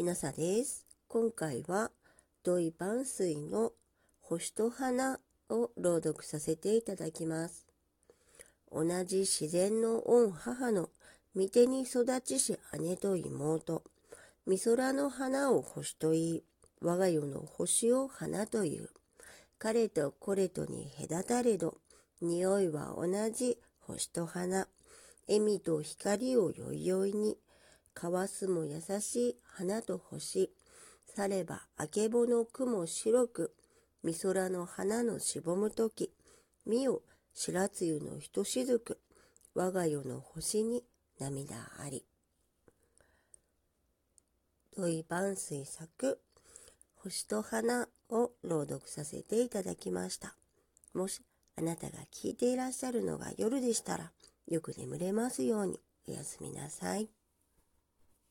きなさです。今回は土井万水の星と花を朗読させていただきます。同じ自然の御母の御手に育ちし姉と妹、美空の花を星と言い、我が世の星を花という。彼とこれとに隔たれど、匂いは同じ星と花。笑みと光をよいよいに。交わすも優しい花と星。さればあけぼの雲白く。美空の花のしぼむとき。見よ、白露のひとしずく。我が世の星に涙あり。土井万水作、星と花を朗読させていただきました。もしあなたが聞いていらっしゃるのが夜でしたら、よく眠れますようにおやすみなさい。